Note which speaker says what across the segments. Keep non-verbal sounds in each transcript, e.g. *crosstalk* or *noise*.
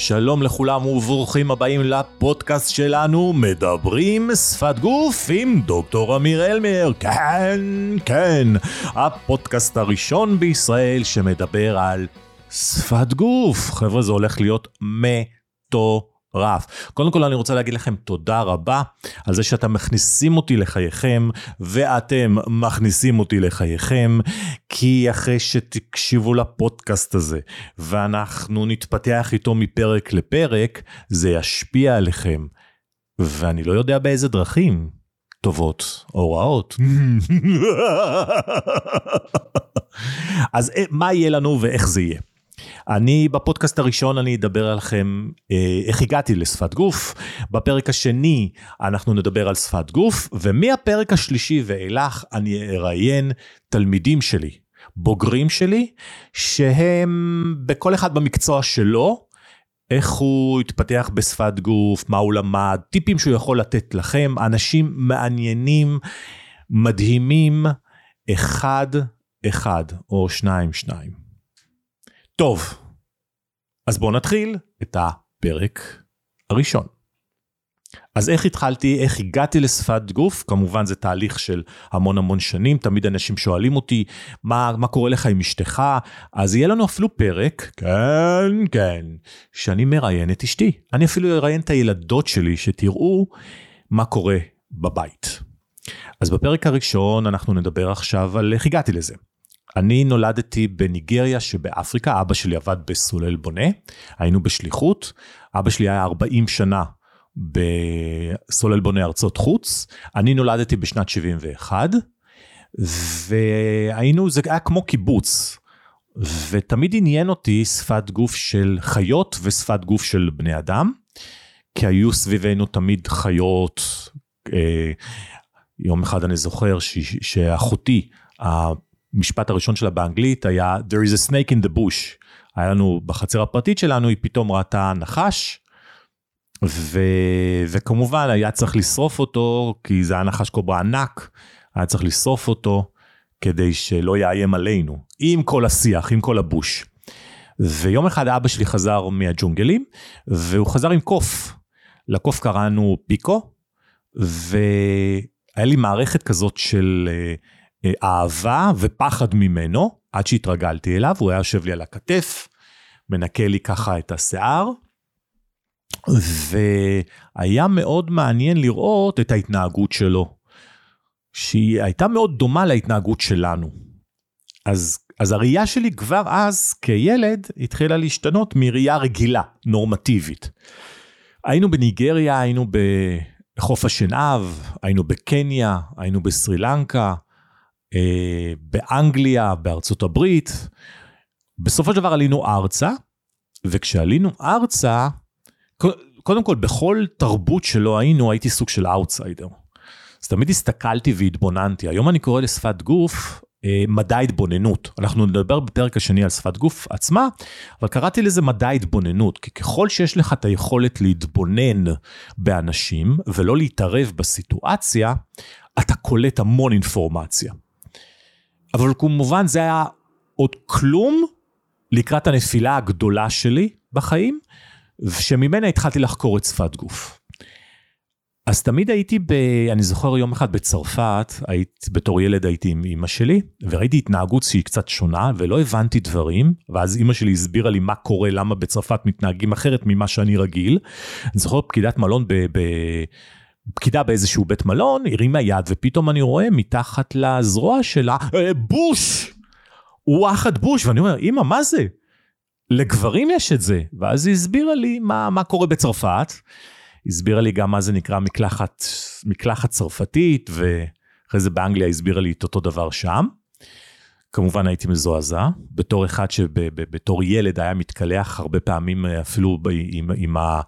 Speaker 1: שלום לכולם וברוכים הבאים לפודקאסט שלנו, מדברים שפת גוף עם דוקטור אמיר אלמר. כן, כן, הפודקאסט הראשון בישראל שמדבר על שפת גוף. חבר'ה, זה הולך להיות מטורף. רף. קודם כל אני רוצה להגיד לכם תודה רבה על זה שאתם מכניסים אותי לחייכם ואתם מכניסים אותי לחייכם כי אחרי שתקשיבו לפודקאסט הזה ואנחנו נתפתח איתו מפרק לפרק זה ישפיע עליכם ואני לא יודע באיזה דרכים טובות או רעות. *laughs* אז אה, מה יהיה לנו ואיך זה יהיה. אני בפודקאסט הראשון אני אדבר עליכם אה, איך הגעתי לשפת גוף, בפרק השני אנחנו נדבר על שפת גוף, ומהפרק השלישי ואילך אני אראיין תלמידים שלי, בוגרים שלי, שהם בכל אחד במקצוע שלו, איך הוא התפתח בשפת גוף, מה הוא למד, טיפים שהוא יכול לתת לכם, אנשים מעניינים, מדהימים, אחד אחד או שניים שניים. טוב, אז בואו נתחיל את הפרק הראשון. אז איך התחלתי, איך הגעתי לשפת גוף? כמובן זה תהליך של המון המון שנים, תמיד אנשים שואלים אותי, מה, מה קורה לך עם אשתך? אז יהיה לנו אפילו פרק, כן, כן, שאני מראיין את אשתי. אני אפילו אראיין את הילדות שלי, שתראו מה קורה בבית. אז בפרק הראשון אנחנו נדבר עכשיו על איך הגעתי לזה. אני נולדתי בניגריה שבאפריקה, אבא שלי עבד בסולל בונה, היינו בשליחות, אבא שלי היה 40 שנה בסולל בונה ארצות חוץ, אני נולדתי בשנת 71, והיינו, זה היה כמו קיבוץ, ותמיד עניין אותי שפת גוף של חיות ושפת גוף של בני אדם, כי היו סביבנו תמיד חיות, אה, יום אחד אני זוכר שאחותי, המשפט הראשון שלה באנגלית היה There is a snake in the bush. היה לנו בחצר הפרטית שלנו, היא פתאום ראתה נחש, ו... וכמובן היה צריך לשרוף אותו, כי זה היה נחש קוברה ענק, היה צריך לשרוף אותו כדי שלא יאיים עלינו, עם כל השיח, עם כל הבוש. ויום אחד אבא שלי חזר מהג'ונגלים, והוא חזר עם קוף. לקוף קראנו פיקו, והיה לי מערכת כזאת של... אה, אהבה ופחד ממנו, עד שהתרגלתי אליו, הוא היה יושב לי על הכתף, מנקה לי ככה את השיער, והיה מאוד מעניין לראות את ההתנהגות שלו, שהיא הייתה מאוד דומה להתנהגות שלנו. אז, אז הראייה שלי כבר אז, כילד, התחילה להשתנות מראייה רגילה, נורמטיבית. היינו בניגריה, היינו בחוף השנהב, היינו בקניה, היינו בסרי לנקה, אה, באנגליה, בארצות הברית. בסופו של דבר עלינו ארצה, וכשעלינו ארצה, קודם כל, בכל תרבות שלא היינו, הייתי סוג של אאוטסיידר. אז תמיד הסתכלתי והתבוננתי. היום אני קורא לשפת גוף אה, מדע התבוננות. אנחנו נדבר בפרק השני על שפת גוף עצמה, אבל קראתי לזה מדע התבוננות, כי ככל שיש לך את היכולת להתבונן באנשים ולא להתערב בסיטואציה, אתה קולט המון אינפורמציה. אבל כמובן זה היה עוד כלום לקראת הנפילה הגדולה שלי בחיים, שממנה התחלתי לחקור את שפת גוף. אז תמיד הייתי ב... אני זוכר יום אחד בצרפת, היית, בתור ילד הייתי עם אמא שלי, וראיתי התנהגות שהיא קצת שונה, ולא הבנתי דברים, ואז אמא שלי הסבירה לי מה קורה, למה בצרפת מתנהגים אחרת ממה שאני רגיל. אני זוכר פקידת מלון ב... ב... פקידה באיזשהו בית מלון, הרימה יד, ופתאום אני רואה מתחת לזרוע שלה, אה, בוש! וואחד בוש, ואני אומר, אמא, מה זה? לגברים יש את זה. ואז היא הסבירה לי מה, מה קורה בצרפת. הסבירה לי גם מה זה נקרא מקלחת, מקלחת צרפתית, ואחרי זה באנגליה הסבירה לי את אותו דבר שם. כמובן הייתי מזועזע, בתור אחד שבתור ילד היה מתקלח הרבה פעמים אפילו עם, עם ה...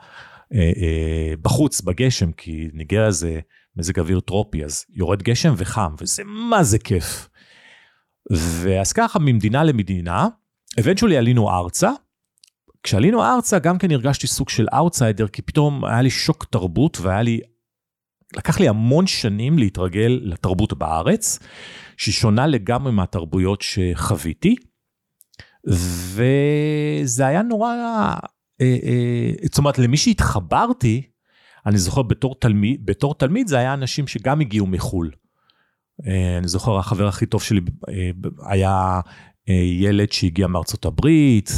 Speaker 1: אה, אה, בחוץ, בגשם, כי ניגריה זה מזג אוויר טרופי, אז יורד גשם וחם, וזה מה זה כיף. ואז ככה, ממדינה למדינה, eventually עלינו ארצה. כשעלינו ארצה, גם כן הרגשתי סוג של אאוטסיידר, כי פתאום היה לי שוק תרבות, והיה לי... לקח לי המון שנים להתרגל לתרבות בארץ, שהיא שונה לגמרי מהתרבויות שחוויתי. וזה היה נורא זאת אומרת, למי שהתחברתי, אני זוכר בתור תלמיד, בתור תלמיד זה היה אנשים שגם הגיעו מחו"ל. אה, אני זוכר, החבר הכי טוב שלי אה, היה אה, ילד שהגיע מארצות הברית,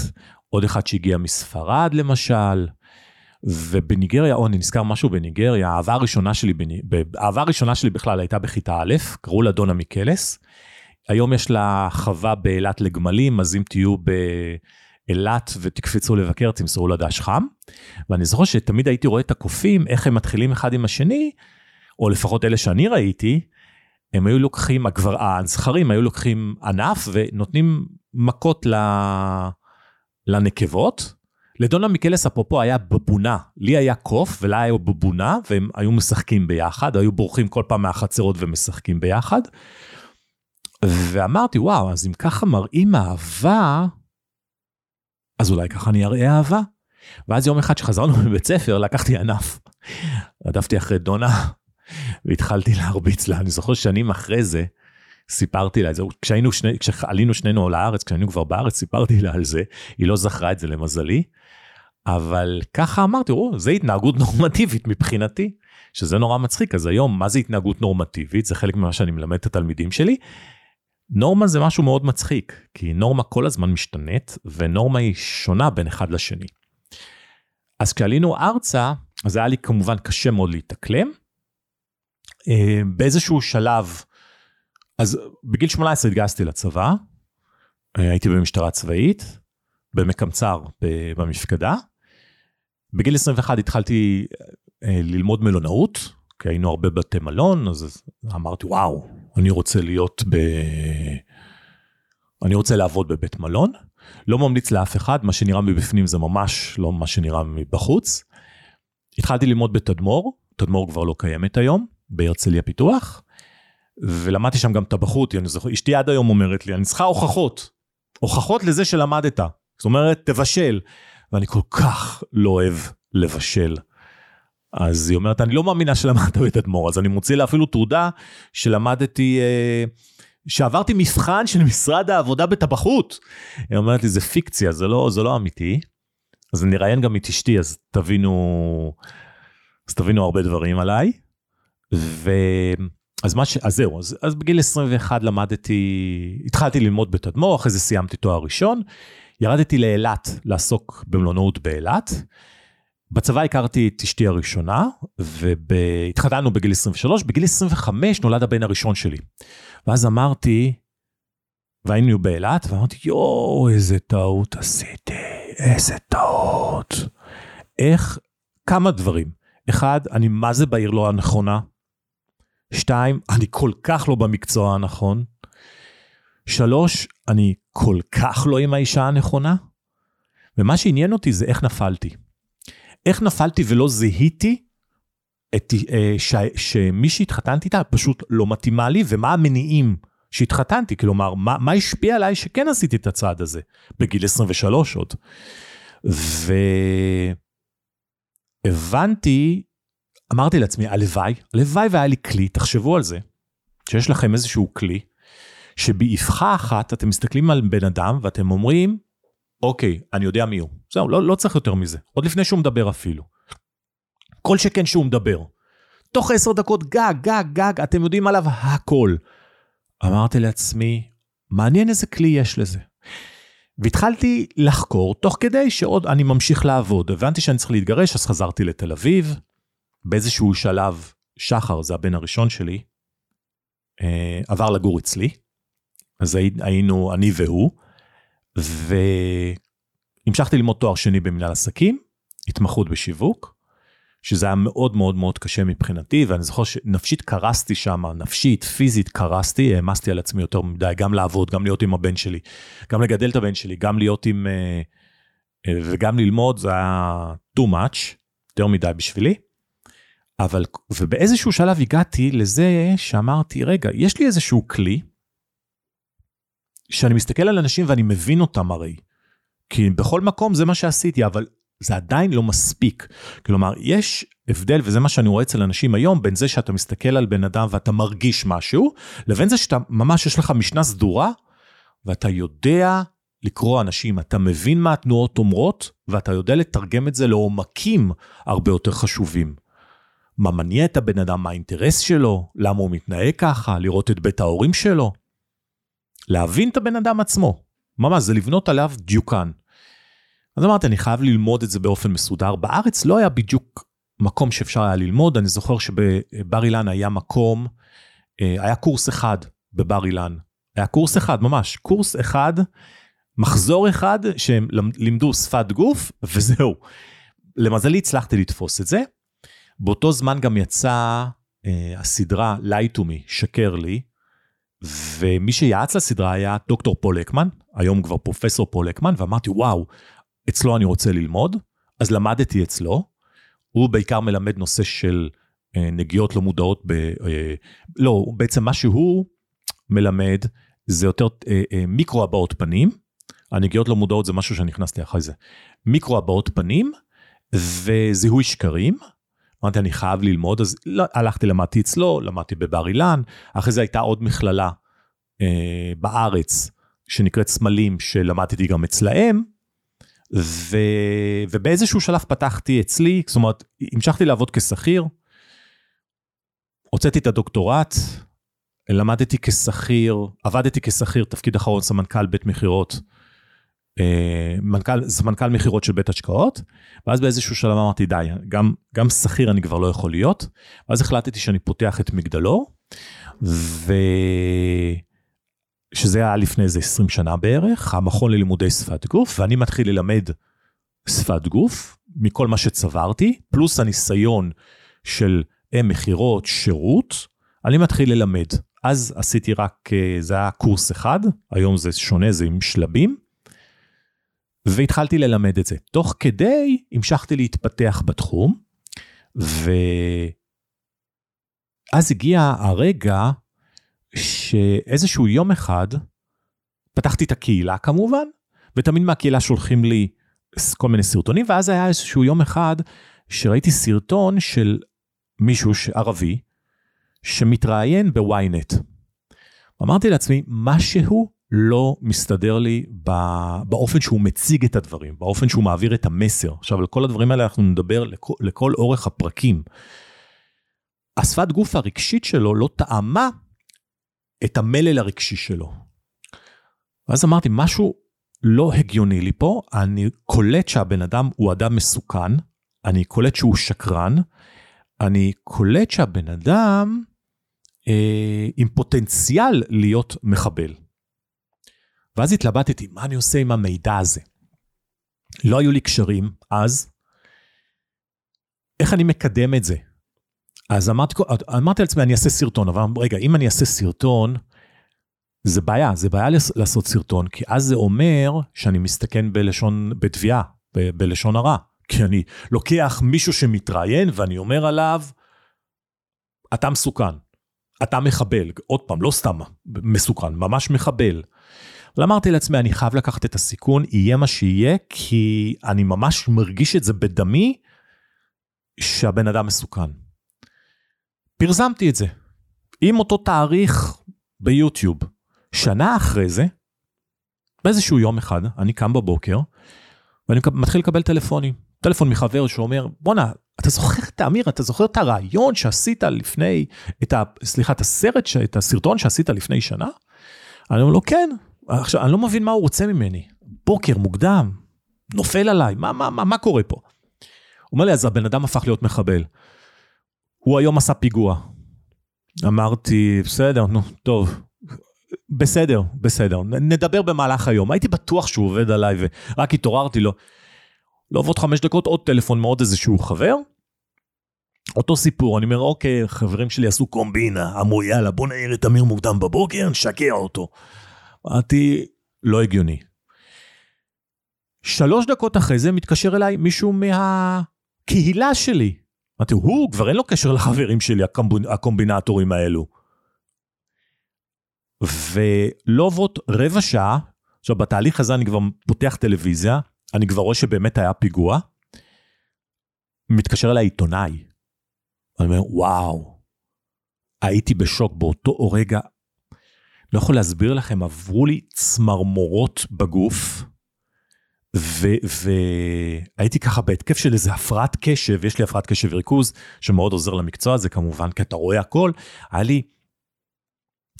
Speaker 1: עוד אחד שהגיע מספרד למשל. ובניגריה, או אני נזכר משהו בניגריה, האהבה הראשונה שלי, האהבה הראשונה שלי בכלל הייתה בכיתה א', קראו לה דונה מיקלס. היום יש לה חווה באילת לגמלים, אז אם תהיו באילת ותקפצו לבקר, תמסרו לה דש חם. ואני זוכר שתמיד הייתי רואה את הקופים, איך הם מתחילים אחד עם השני, או לפחות אלה שאני ראיתי, הם היו לוקחים, הגבר, הזכרים היו לוקחים ענף ונותנים מכות לנקבות. לדונה מיקלס אפרופו היה בבונה, לי היה קוף ולה היה בבונה והם היו משחקים ביחד, היו בורחים כל פעם מהחצרות ומשחקים ביחד. ואמרתי וואו אז אם ככה מראים אהבה, אז אולי ככה אני אראה אהבה. ואז יום אחד שחזרנו *laughs* מבית ספר לקחתי ענף, רדפתי אחרי דונה והתחלתי להרביץ לה, אני זוכר שנים אחרי זה. סיפרתי לה את זה, כשהיינו שני, כשעלינו שנינו לארץ, כשהיינו כבר בארץ, סיפרתי לה על זה, היא לא זכרה את זה למזלי, אבל ככה אמרתי, או, זה התנהגות *laughs* נורמטיבית מבחינתי, שזה נורא מצחיק, אז היום, מה זה התנהגות נורמטיבית? זה חלק ממה שאני מלמד את התלמידים שלי. נורמה זה משהו מאוד מצחיק, כי נורמה כל הזמן משתנית, ונורמה היא שונה בין אחד לשני. אז כשעלינו ארצה, אז היה לי כמובן קשה מאוד להתאקלם. אה, באיזשהו שלב, אז בגיל 18 התגייסתי לצבא, אה, הייתי במשטרה צבאית, במקמצר במפקדה. בגיל 21 התחלתי אה, ללמוד מלונאות, כי היינו הרבה בתי מלון, אז אמרתי, וואו, אני רוצה להיות ב... אני רוצה לעבוד בבית מלון. לא ממליץ לאף אחד, מה שנראה מבפנים זה ממש לא מה שנראה מבחוץ. התחלתי ללמוד בתדמור, תדמור כבר לא קיימת היום, בהרצליה פיתוח. ולמדתי שם גם טבחות, אני זוכר, אשתי עד היום אומרת לי, אני צריכה הוכחות, הוכחות לזה שלמדת. זאת אומרת, תבשל. ואני כל כך לא אוהב לבשל. אז היא אומרת, אני לא מאמינה שלמדת בתדמור, אז אני מוציא לה אפילו תעודה שלמדתי, אה, שעברתי מבחן של משרד העבודה בטבחות. היא אומרת לי, זה פיקציה, זה לא, זה לא אמיתי. אז אני אראיין גם את אשתי, אז תבינו, אז תבינו הרבה דברים עליי. ו... אז מה ש... אז זהו, אז, אז בגיל 21 למדתי, התחלתי ללמוד בתדמור, אחרי זה סיימתי תואר ראשון, ירדתי לאילת לעסוק במלונאות באילת. בצבא הכרתי את אשתי הראשונה, והתחתנו בגיל 23, בגיל 25 נולד הבן הראשון שלי. ואז אמרתי, והיינו באילת, ואמרתי, יואו, איזה טעות עשיתי, איזה טעות. איך, כמה דברים. אחד, אני מה זה בעיר לא הנכונה, שתיים, אני כל כך לא במקצוע הנכון. שלוש, אני כל כך לא עם האישה הנכונה. ומה שעניין אותי זה איך נפלתי. איך נפלתי ולא זיהיתי את, אה, ש, שמי שהתחתנתי איתה פשוט לא מתאימה לי, ומה המניעים שהתחתנתי, כלומר, מה, מה השפיע עליי שכן עשיתי את הצעד הזה, בגיל 23 עוד. והבנתי אמרתי לעצמי, הלוואי, הלוואי והיה לי כלי, תחשבו על זה, שיש לכם איזשהו כלי, שבאבחה אחת אתם מסתכלים על בן אדם ואתם אומרים, אוקיי, אני יודע מי הוא. זהו, לא, לא צריך יותר מזה. עוד לפני שהוא מדבר אפילו. כל שכן שהוא מדבר. תוך עשר דקות גג, גג, גג, אתם יודעים עליו הכל. אמרתי לעצמי, מעניין איזה כלי יש לזה. והתחלתי לחקור תוך כדי שעוד אני ממשיך לעבוד. הבנתי שאני צריך להתגרש, אז חזרתי לתל אביב, באיזשהו שלב, שחר, זה הבן הראשון שלי, אה, עבר לגור אצלי, אז היינו אני והוא, והמשכתי ללמוד תואר שני במנהל עסקים, התמחות בשיווק, שזה היה מאוד מאוד מאוד קשה מבחינתי, ואני זוכר שנפשית קרסתי שם, נפשית, פיזית קרסתי, העמסתי על עצמי יותר מדי, גם לעבוד, גם להיות עם הבן שלי, גם לגדל את הבן שלי, גם להיות עם... אה, אה, וגם ללמוד, זה היה too much, יותר מדי בשבילי. אבל, ובאיזשהו שלב הגעתי לזה שאמרתי, רגע, יש לי איזשהו כלי, שאני מסתכל על אנשים ואני מבין אותם הרי. כי בכל מקום זה מה שעשיתי, אבל זה עדיין לא מספיק. כלומר, יש הבדל, וזה מה שאני רואה אצל אנשים היום, בין זה שאתה מסתכל על בן אדם ואתה מרגיש משהו, לבין זה שאתה ממש יש לך משנה סדורה, ואתה יודע לקרוא אנשים, אתה מבין מה התנועות אומרות, ואתה יודע לתרגם את זה לעומקים הרבה יותר חשובים. מה מניע את הבן אדם, מה האינטרס שלו, למה הוא מתנהג ככה, לראות את בית ההורים שלו. להבין את הבן אדם עצמו, ממש, זה לבנות עליו דיוקן. אז אמרתי, אני חייב ללמוד את זה באופן מסודר. בארץ לא היה בדיוק מקום שאפשר היה ללמוד, אני זוכר שבר אילן היה מקום, אה, היה קורס אחד בבר אילן. היה קורס אחד, ממש, קורס אחד, מחזור אחד, שהם לימדו שפת גוף, וזהו. למזלי הצלחתי לתפוס את זה. באותו זמן גם יצאה אה, הסדרה Lie to me, שקר לי, ומי שיעץ לסדרה היה דוקטור פול אקמן, היום כבר פרופסור פול אקמן, ואמרתי, וואו, אצלו אני רוצה ללמוד, אז למדתי אצלו. הוא בעיקר מלמד נושא של אה, נגיעות לא מודעות, ב, אה, לא, בעצם מה שהוא מלמד זה יותר אה, אה, מיקרו הבעות פנים, הנגיעות לא מודעות זה משהו שנכנסתי אחרי זה. מיקרו הבעות פנים וזיהוי שקרים. אמרתי, אני חייב ללמוד, אז לא, הלכתי, למדתי אצלו, למדתי בבר אילן, אחרי זה הייתה עוד מכללה אה, בארץ שנקראת סמלים, שלמדתי גם אצלהם, ו... ובאיזשהו שלב פתחתי אצלי, זאת אומרת, המשכתי לעבוד כשכיר, הוצאתי את הדוקטורט, למדתי כשכיר, עבדתי כשכיר, תפקיד אחרון סמנכ"ל בית מכירות, מנכ"ל, סמנכ"ל מכירות של בית השקעות, ואז באיזשהו שלב אמרתי די, גם, גם שכיר אני כבר לא יכול להיות, ואז החלטתי שאני פותח את מגדלור, ו... שזה היה לפני איזה 20 שנה בערך, המכון ללימודי שפת גוף, ואני מתחיל ללמד שפת גוף מכל מה שצברתי, פלוס הניסיון של מכירות, שירות, אני מתחיל ללמד. אז עשיתי רק, אה, זה היה קורס אחד, היום זה שונה, זה עם שלבים, והתחלתי ללמד את זה. תוך כדי המשכתי להתפתח בתחום, ואז הגיע הרגע שאיזשהו יום אחד, פתחתי את הקהילה כמובן, ותמיד מהקהילה שולחים לי כל מיני סרטונים, ואז היה איזשהו יום אחד שראיתי סרטון של מישהו ערבי, שמתראיין בוויינט. אמרתי לעצמי, משהו לא מסתדר לי באופן שהוא מציג את הדברים, באופן שהוא מעביר את המסר. עכשיו, על כל הדברים האלה אנחנו נדבר לכל, לכל אורך הפרקים. השפת גוף הרגשית שלו לא טעמה את המלל הרגשי שלו. ואז אמרתי, משהו לא הגיוני לי פה, אני קולט שהבן אדם הוא אדם מסוכן, אני קולט שהוא שקרן, אני קולט שהבן אדם אה, עם פוטנציאל להיות מחבל. ואז התלבטתי, מה אני עושה עם המידע הזה? לא היו לי קשרים אז, איך אני מקדם את זה? אז אמרתי, אמרתי לעצמי, אני אעשה סרטון, אבל רגע, אם אני אעשה סרטון, זה בעיה, זה בעיה לעשות סרטון, כי אז זה אומר שאני מסתכן בלשון, בתביעה, ב, בלשון הרע. כי אני לוקח מישהו שמתראיין ואני אומר עליו, אתה מסוכן, אתה מחבל, עוד פעם, לא סתם מסוכן, ממש מחבל. אבל אמרתי לעצמי, אני חייב לקחת את הסיכון, יהיה מה שיהיה, כי אני ממש מרגיש את זה בדמי, שהבן אדם מסוכן. פרסמתי את זה, עם אותו תאריך ביוטיוב. שנה אחרי זה, באיזשהו יום אחד, אני קם בבוקר, ואני מתחיל לקבל טלפונים. טלפון מחבר שאומר, בואנה, אתה זוכר את האמיר, אתה זוכר את הרעיון שעשית לפני, את ה... סליחה, את הסרט, את הסרטון שעשית לפני שנה? אני אומר לו, כן. עכשיו, אני לא מבין מה הוא רוצה ממני. בוקר, מוקדם, נופל עליי, מה, מה, מה, מה קורה פה? הוא אומר לי, אז הבן אדם הפך להיות מחבל. הוא היום עשה פיגוע. אמרתי, בסדר, נו, טוב, בסדר, בסדר, נדבר במהלך היום. הייתי בטוח שהוא עובד עליי ורק התעוררתי לו. לא עוברות חמש דקות, עוד טלפון מעוד איזשהו חבר. אותו סיפור, אני אומר, אוקיי, חברים שלי עשו קומבינה, אמרו, יאללה, בוא נעיר את אמיר מוקדם בבוקר, נשקע אותו. אמרתי, לא הגיוני. שלוש דקות אחרי זה מתקשר אליי מישהו מהקהילה שלי. אמרתי, הוא, כבר אין לו קשר לחברים שלי, הקומבינטורים האלו. ולא עוברות רבע שעה, עכשיו בתהליך הזה אני כבר פותח טלוויזיה, אני כבר רואה שבאמת היה פיגוע, מתקשר אליי עיתונאי. אני אומר, וואו, הייתי בשוק באותו רגע. לא יכול להסביר לכם, עברו לי צמרמורות בגוף, והייתי ככה בהתקף של איזה הפרעת קשב, יש לי הפרעת קשב וריכוז, שמאוד עוזר למקצוע הזה כמובן, כי אתה רואה הכל, היה לי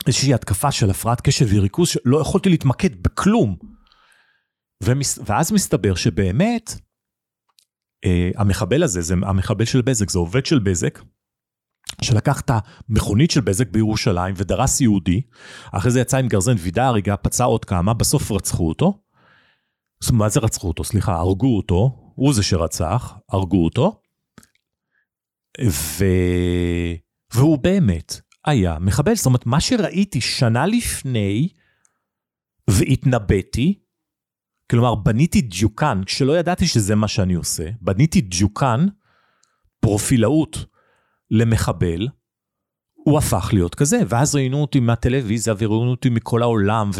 Speaker 1: איזושהי התקפה של הפרעת קשב וריכוז, שלא יכולתי להתמקד בכלום. ומס, ואז מסתבר שבאמת, אה, המחבל הזה, זה המחבל של בזק, זה עובד של בזק, שלקח את המכונית של בזק בירושלים ודרס יהודי, אחרי זה יצא עם גרזן וידא הריגה, פצע עוד כמה, בסוף רצחו אותו. מה זה רצחו אותו? סליחה, הרגו אותו, הוא זה שרצח, הרגו אותו. ו... והוא באמת היה מחבל. זאת אומרת, מה שראיתי שנה לפני והתנבאתי, כלומר, בניתי דיוקן, כשלא ידעתי שזה מה שאני עושה, בניתי דיוקן, פרופילאות למחבל, הוא הפך להיות כזה, ואז ראיינו אותי מהטלוויזיה וראיינו אותי מכל העולם,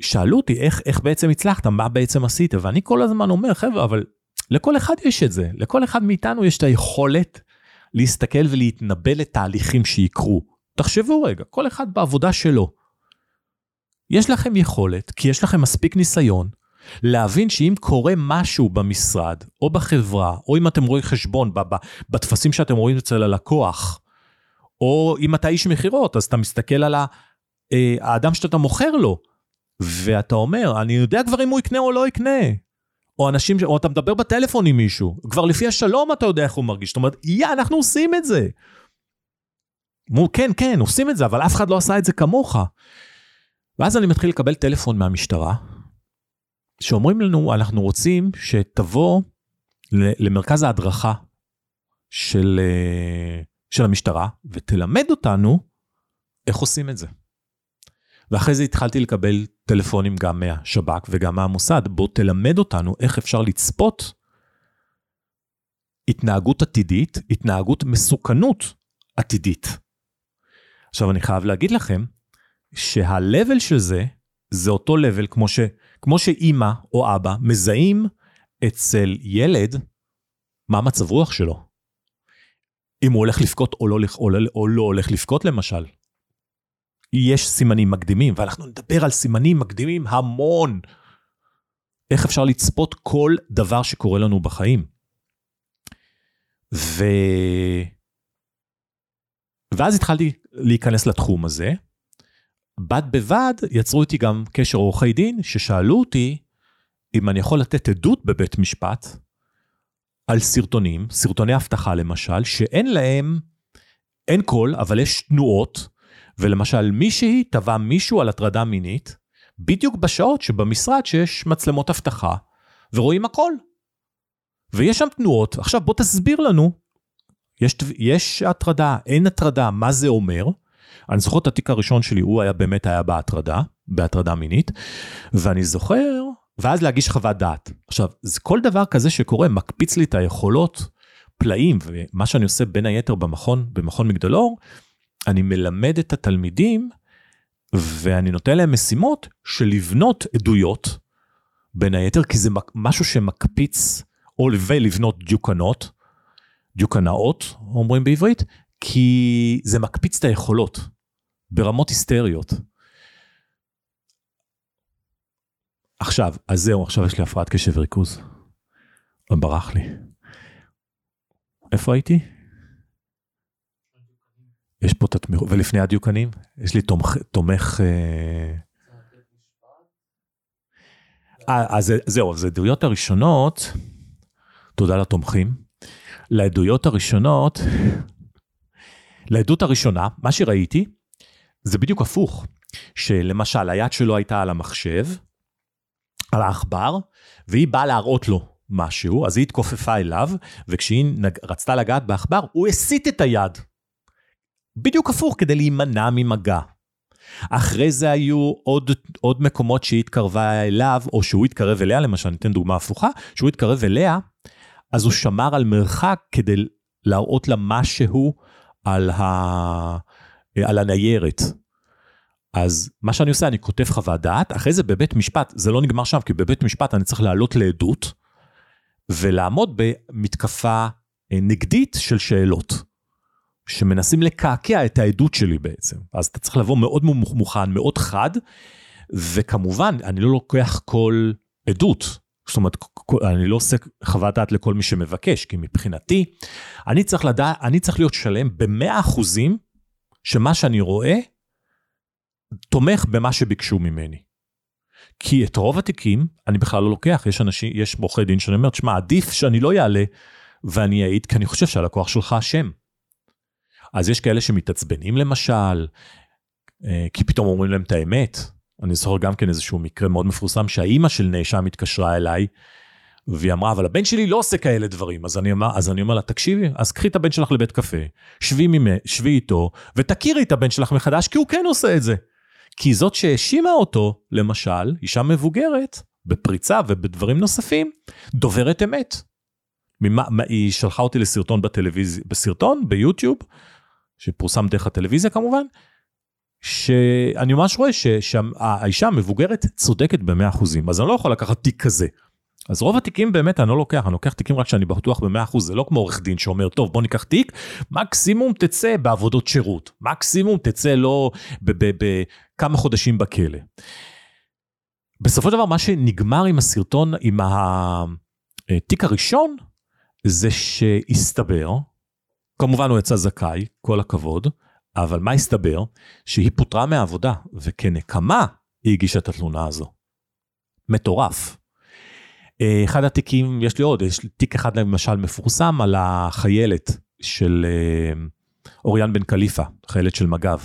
Speaker 1: ושאלו אותי איך, איך בעצם הצלחת, מה בעצם עשית, ואני כל הזמן אומר, חבר'ה, אבל לכל אחד יש את זה, לכל אחד מאיתנו יש את היכולת להסתכל ולהתנבא לתהליכים שיקרו. תחשבו רגע, כל אחד בעבודה שלו. יש לכם יכולת, כי יש לכם מספיק ניסיון, להבין שאם קורה משהו במשרד, או בחברה, או אם אתם רואים חשבון בטפסים שאתם רואים אצל הלקוח, או אם אתה איש מכירות, אז אתה מסתכל על אה, האדם שאתה מוכר לו, ואתה אומר, אני יודע כבר אם הוא יקנה או לא יקנה. או אנשים, או אתה מדבר בטלפון עם מישהו, כבר לפי השלום אתה יודע איך הוא מרגיש. זאת אומרת, יא, אנחנו עושים את זה. כן, כן, עושים את זה, אבל אף אחד לא עשה את זה כמוך. ואז אני מתחיל לקבל טלפון מהמשטרה, שאומרים לנו, אנחנו רוצים שתבוא למרכז ההדרכה של, אה, של המשטרה, ותלמד אותנו איך עושים את זה. ואחרי זה התחלתי לקבל טלפונים גם מהשב"כ וגם מהמוסד, בוא תלמד אותנו איך אפשר לצפות התנהגות עתידית, התנהגות מסוכנות עתידית. עכשיו אני חייב להגיד לכם, שה-level של זה, זה אותו level כמו, ש, כמו שאימא או אבא מזהים אצל ילד מה מצב רוח שלו. אם הוא הולך לבכות או לא, או, לא, או לא הולך לבכות למשל. יש סימנים מקדימים, ואנחנו נדבר על סימנים מקדימים המון. איך אפשר לצפות כל דבר שקורה לנו בחיים. ו... ואז התחלתי להיכנס לתחום הזה. בד בבד יצרו איתי גם קשר עורכי דין, ששאלו אותי אם אני יכול לתת עדות בבית משפט על סרטונים, סרטוני אבטחה למשל, שאין להם, אין קול, אבל יש תנועות ולמשל מישהי תבע מישהו על הטרדה מינית, בדיוק בשעות שבמשרד שיש מצלמות אבטחה, ורואים הכל. ויש שם תנועות, עכשיו בוא תסביר לנו, יש, יש הטרדה, אין הטרדה, מה זה אומר? אני זוכר את התיק הראשון שלי, הוא היה באמת היה בהטרדה, בהטרדה מינית, ואני זוכר, ואז להגיש חוות דעת. עכשיו, כל דבר כזה שקורה מקפיץ לי את היכולות פלאים, ומה שאני עושה בין היתר במכון, במכון מגדלור, אני מלמד את התלמידים ואני נותן להם משימות של לבנות עדויות, בין היתר, כי זה משהו שמקפיץ, או ולבנות דיוקנות, דיוקנאות, אומרים בעברית, כי זה מקפיץ את היכולות ברמות היסטריות. עכשיו, אז זהו, עכשיו יש לי הפרעת קשב וריכוז. ברח לי. איפה הייתי? יש פה את התמיכות, ולפני הדיוקנים, יש לי תומך, תומך... אה, אה אז זהו, אז העדויות הראשונות, תודה לתומכים. לעדויות הראשונות, לעדות הראשונה, מה שראיתי, זה בדיוק הפוך. שלמשל, היד שלו הייתה על המחשב, על העכבר, והיא באה להראות לו משהו, אז היא התכופפה אליו, וכשהיא נג... רצתה לגעת בעכבר, הוא הסיט את היד. בדיוק הפוך, כדי להימנע ממגע. אחרי זה היו עוד, עוד מקומות שהיא התקרבה אליו, או שהוא התקרב אליה, למשל, ניתן דוגמה הפוכה, שהוא התקרב אליה, אז הוא שמר על מרחק כדי להראות לה משהו על, ה... על הניירת. אז מה שאני עושה, אני כותב חוות דעת, אחרי זה בבית משפט, זה לא נגמר שם, כי בבית משפט אני צריך לעלות לעדות, ולעמוד במתקפה נגדית של שאלות. שמנסים לקעקע את העדות שלי בעצם. אז אתה צריך לבוא מאוד מוכן, מאוד חד, וכמובן, אני לא לוקח כל עדות. זאת אומרת, אני לא עושה חוות דעת לכל מי שמבקש, כי מבחינתי, אני צריך לדעת, אני צריך להיות שלם במאה אחוזים, שמה שאני רואה, תומך במה שביקשו ממני. כי את רוב התיקים אני בכלל לא לוקח, יש אנשים, יש עורכי דין שאני אומר, תשמע, עדיף שאני לא אעלה ואני אעיד, כי אני חושב שהלקוח שלך אשם. אז יש כאלה שמתעצבנים למשל, אה, כי פתאום אומרים להם את האמת. אני זוכר גם כן איזשהו מקרה מאוד מפורסם שהאימא של נאשם התקשרה אליי, והיא אמרה, אבל הבן שלי לא עושה כאלה דברים. אז אני אומר, אז אני אומר לה, תקשיבי, אז קחי את הבן שלך לבית קפה, שבי, ממ, שבי איתו, ותכירי את הבן שלך מחדש, כי הוא כן עושה את זה. כי זאת שהאשימה אותו, למשל, אישה מבוגרת, בפריצה ובדברים נוספים, דוברת אמת. ממה, היא שלחה אותי לסרטון בטלוויזיה, בסרטון ביוטיוב, שפורסם דרך הטלוויזיה כמובן, שאני ממש רואה שהאישה המבוגרת צודקת ב-100%, אז אני לא יכול לקחת תיק כזה. אז רוב התיקים באמת אני לא לוקח, אני לוקח תיקים רק שאני בטוח ב-100%, זה לא כמו עורך דין שאומר, טוב בוא ניקח תיק, מקסימום תצא בעבודות שירות, מקסימום תצא לא בכמה חודשים בכלא. בסופו של דבר מה שנגמר עם הסרטון, עם התיק הראשון, זה שהסתבר, כמובן הוא יצא זכאי, כל הכבוד, אבל מה הסתבר? שהיא פוטרה מהעבודה, וכנקמה היא הגישה את התלונה הזו. מטורף. אה, אחד התיקים, יש לי עוד, יש לי תיק אחד למשל מפורסם על החיילת של אה, אוריאן בן קליפה, חיילת של מג"ב,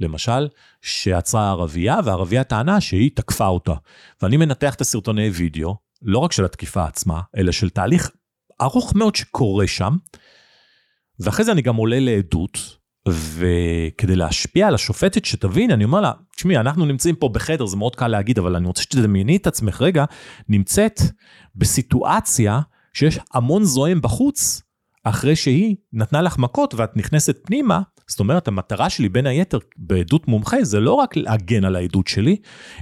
Speaker 1: למשל, שעצרה ערבייה, והערבייה טענה שהיא תקפה אותה. ואני מנתח את הסרטוני וידאו, לא רק של התקיפה עצמה, אלא של תהליך ארוך מאוד שקורה שם, ואחרי זה אני גם עולה לעדות, וכדי להשפיע על השופטת שתבין, אני אומר לה, תשמעי, אנחנו נמצאים פה בחדר, זה מאוד קל להגיד, אבל אני רוצה שתדמייני את עצמך רגע, נמצאת בסיטואציה שיש המון זועם בחוץ, אחרי שהיא נתנה לך מכות ואת נכנסת פנימה, זאת אומרת, המטרה שלי בין היתר בעדות מומחה זה לא רק להגן על העדות שלי,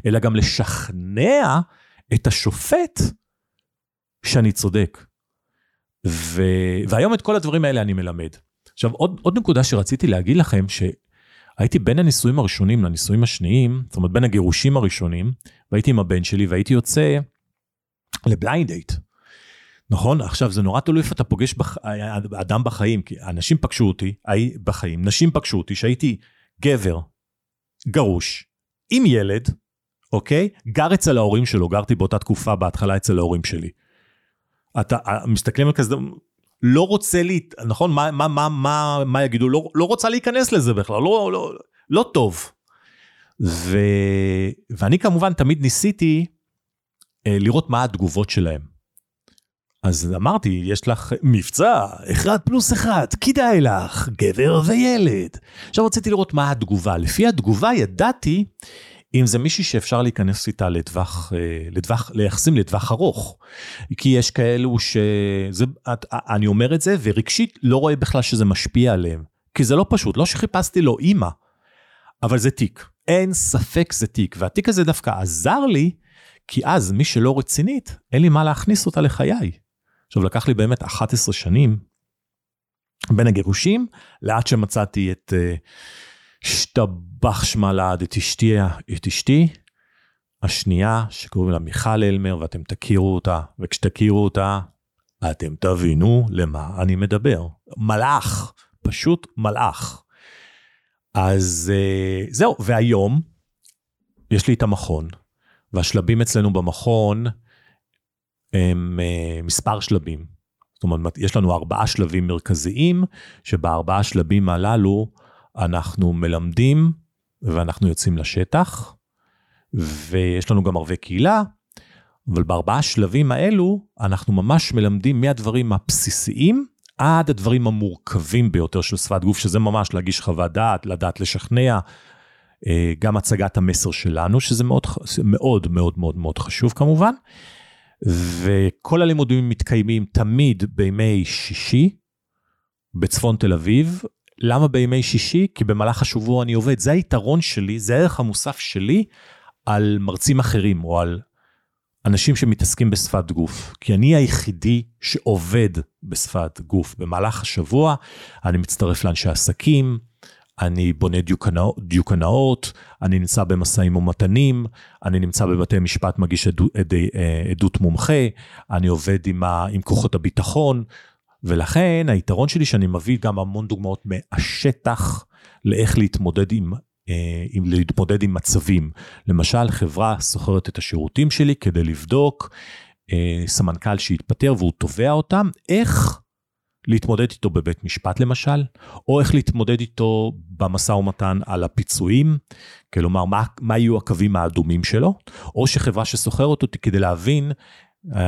Speaker 1: אלא גם לשכנע את השופט שאני צודק. ו... והיום את כל הדברים האלה אני מלמד. עכשיו, עוד, עוד נקודה שרציתי להגיד לכם, שהייתי בין הנישואים הראשונים לנישואים השניים, זאת אומרת בין הגירושים הראשונים, והייתי עם הבן שלי והייתי יוצא לבליינד דייט. נכון? עכשיו זה נורא תלוי איפה אתה פוגש בח... אדם בחיים, כי אנשים פגשו אותי, הי... בחיים, נשים פגשו אותי שהייתי גבר, גרוש, עם ילד, אוקיי? גר אצל ההורים שלו, גרתי באותה תקופה בהתחלה אצל ההורים שלי. אתה מסתכלים על כזה, לא רוצה לי, נכון? מה, מה, מה, מה, מה יגידו? לא, לא רוצה להיכנס לזה בכלל, לא, לא, לא טוב. ו, ואני כמובן תמיד ניסיתי אה, לראות מה התגובות שלהם. אז אמרתי, יש לך מבצע, אחד פלוס אחד, כדאי לך, גבר וילד. עכשיו רציתי לראות מה התגובה. לפי התגובה ידעתי אם זה מישהי שאפשר להיכנס איתה לטווח, אה, לטווח, ליחסים לטווח ארוך. כי יש כאלו שזה, אני אומר את זה, ורגשית לא רואה בכלל שזה משפיע עליהם. כי זה לא פשוט, לא שחיפשתי לו אימא, אבל זה תיק. אין ספק זה תיק, והתיק הזה דווקא עזר לי, כי אז מי שלא רצינית, אין לי מה להכניס אותה לחיי. עכשיו לקח לי באמת 11 שנים בין הגירושים, לעד שמצאתי את... Uh, השתבח שמה לעד את אשתי, את אשתי השנייה שקוראים לה מיכל אלמר ואתם תכירו אותה וכשתכירו אותה אתם תבינו למה אני מדבר. מלאך, פשוט מלאך. אז אה, זהו, והיום יש לי את המכון, והשלבים אצלנו במכון הם אה, מספר שלבים. זאת אומרת, יש לנו ארבעה שלבים מרכזיים, שבארבעה שלבים הללו אנחנו מלמדים ואנחנו יוצאים לשטח, ויש לנו גם ערבי קהילה, אבל בארבעה שלבים האלו אנחנו ממש מלמדים מהדברים הבסיסיים עד הדברים המורכבים ביותר של שפת גוף, שזה ממש להגיש חוות דעת, לדעת לשכנע, אה, גם הצגת המסר שלנו, שזה מאוד מאוד מאוד מאוד מאוד חשוב כמובן. וכל הלימודים מתקיימים תמיד בימי שישי בצפון תל אביב, למה בימי שישי? כי במהלך השבוע אני עובד. זה היתרון שלי, זה הערך המוסף שלי על מרצים אחרים, או על אנשים שמתעסקים בשפת גוף, כי אני היחידי שעובד בשפת גוף. במהלך השבוע אני מצטרף לאנשי עסקים, אני בונה דיוקנאות, דיוקנאות אני נמצא במשאים ומתנים, אני נמצא בבתי משפט, מגיש עדו, עד, אה, עדות מומחה, אני עובד עם, ה, עם כוחות הביטחון, ולכן היתרון שלי שאני מביא גם המון דוגמאות מהשטח לאיך להתמודד עם אה, עם להתמודד עם מצבים. למשל, חברה שוכרת את השירותים שלי כדי לבדוק אה, סמנכ"ל שהתפטר והוא תובע אותם, איך להתמודד איתו בבית משפט למשל, או איך להתמודד איתו במשא ומתן על הפיצויים, כלומר מה, מה יהיו הקווים האדומים שלו, או שחברה ששוכרת אותי כדי להבין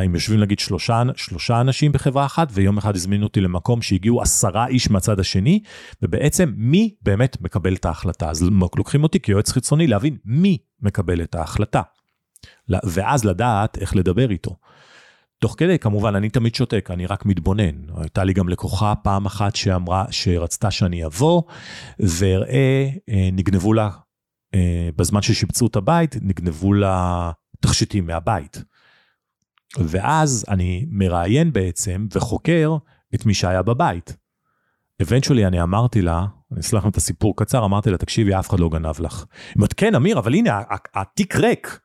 Speaker 1: אם יושבים נגיד שלושה, שלושה אנשים בחברה אחת ויום אחד הזמינו אותי למקום שהגיעו עשרה איש מהצד השני ובעצם מי באמת מקבל את ההחלטה אז לוקחים אותי כיועץ חיצוני להבין מי מקבל את ההחלטה ואז לדעת איך לדבר איתו. תוך כדי כמובן אני תמיד שותק אני רק מתבונן הייתה לי גם לקוחה פעם אחת שאמרה שרצתה שאני אבוא ואראה אה, נגנבו לה אה, בזמן ששיפצו את הבית נגנבו לה תכשיטים מהבית. ואז אני מראיין בעצם וחוקר את מי שהיה בבית. אבנצ'ולי אני אמרתי לה, אני אסלח את הסיפור קצר, אמרתי לה, תקשיבי, אף אחד לא גנב לך. היא אומרת, כן, אמיר, אבל הנה, התיק ריק.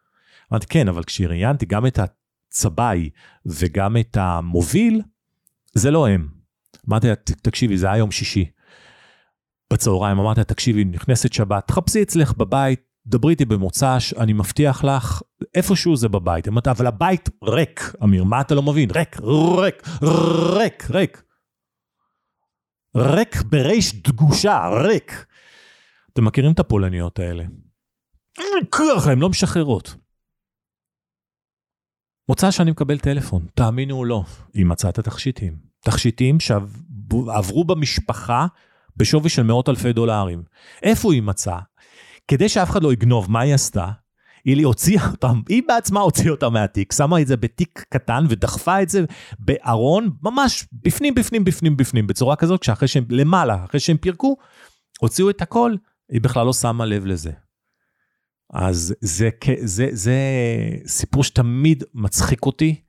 Speaker 1: אמרתי, כן, אבל כשראיינתי גם את הצבאי וגם את המוביל, זה לא הם. אמרתי לה, תקשיבי, זה היה יום שישי. בצהריים אמרתי לה, תקשיבי, נכנסת שבת, תחפשי אצלך בבית דברי איתי במוצ"ש, אני מבטיח לך, איפשהו זה בבית. אמרת, אבל הבית ריק, אמיר, מה אתה לא מבין? ריק, ריק, ריק, ריק. ריק בריש דגושה, ריק. אתם מכירים את הפולניות האלה? ככה, הן לא משחררות. מוצא שאני מקבל טלפון, תאמינו או לא, היא מצאה את התכשיטים. תכשיטים שעברו במשפחה בשווי של מאות אלפי דולרים. איפה היא מצאה? כדי שאף אחד לא יגנוב, מה היא עשתה? היא הוציאה אותם, היא בעצמה הוציאה אותם מהתיק, שמה את זה בתיק קטן ודחפה את זה בארון, ממש בפנים, בפנים, בפנים, בפנים, בצורה כזאת, שאחרי שהם, למעלה, אחרי שהם פירקו, הוציאו את הכל, היא בכלל לא שמה לב לזה. אז זה, זה, זה, סיפור שתמיד מצחיק אותי,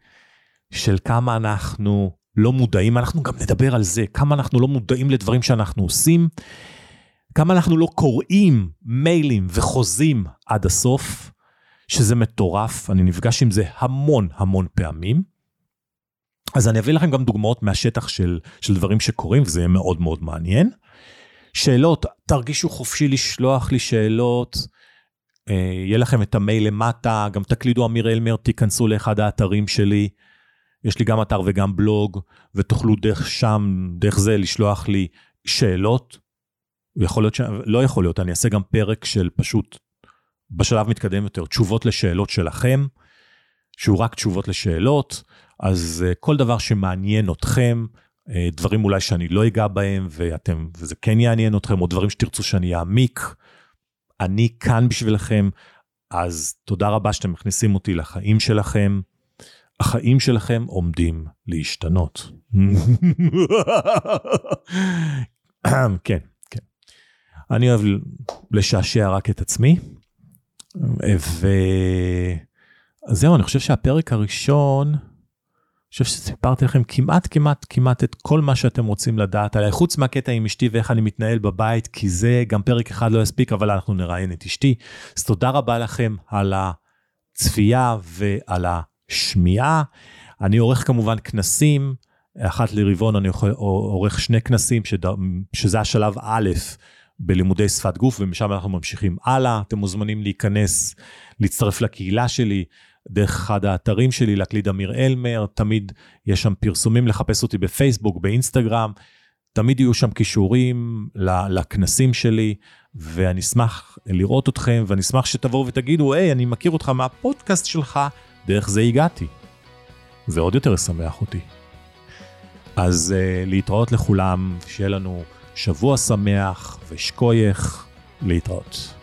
Speaker 1: של כמה אנחנו לא מודעים, אנחנו גם נדבר על זה, כמה אנחנו לא מודעים לדברים שאנחנו עושים. כמה אנחנו לא קוראים מיילים וחוזים עד הסוף, שזה מטורף, אני נפגש עם זה המון המון פעמים. אז אני אביא לכם גם דוגמאות מהשטח של, של דברים שקורים, וזה יהיה מאוד מאוד מעניין. שאלות, תרגישו חופשי לשלוח לי שאלות, אה, יהיה לכם את המייל למטה, גם תקלידו אמיר אלמר, תיכנסו לאחד האתרים שלי. יש לי גם אתר וגם בלוג, ותוכלו דרך שם, דרך זה לשלוח לי שאלות, יכול להיות ש... לא יכול להיות, אני אעשה גם פרק של פשוט, בשלב מתקדם יותר, תשובות לשאלות שלכם, שהוא רק תשובות לשאלות, אז uh, כל דבר שמעניין אתכם, uh, דברים אולי שאני לא אגע בהם, ואתם, וזה כן יעניין אתכם, או דברים שתרצו שאני אעמיק, אני כאן בשבילכם, אז תודה רבה שאתם מכניסים אותי לחיים שלכם. החיים שלכם עומדים להשתנות. *laughs* כן. אני אוהב לשעשע רק את עצמי. וזהו, אני חושב שהפרק הראשון, אני חושב שסיפרתי לכם כמעט כמעט כמעט את כל מה שאתם רוצים לדעת עליי, חוץ מהקטע עם אשתי ואיך אני מתנהל בבית, כי זה גם פרק אחד לא יספיק, אבל אנחנו נראיין את אשתי. אז תודה רבה לכם על הצפייה ועל השמיעה. אני עורך כמובן כנסים, אחת לרבעון אני עורך שני כנסים, שזה השלב א', בלימודי שפת גוף, ומשם אנחנו ממשיכים הלאה. אתם מוזמנים להיכנס, להצטרף לקהילה שלי, דרך אחד האתרים שלי, להקליד אמיר אלמר, תמיד יש שם פרסומים, לחפש אותי בפייסבוק, באינסטגרם, תמיד יהיו שם קישורים לכנסים שלי, ואני אשמח לראות אתכם, ואני אשמח שתבואו ותגידו, היי, אני מכיר אותך מהפודקאסט שלך, דרך זה הגעתי. זה עוד יותר ישמח אותי. אז uh, להתראות לכולם, שיהיה לנו שבוע שמח ושקוייך להתראות.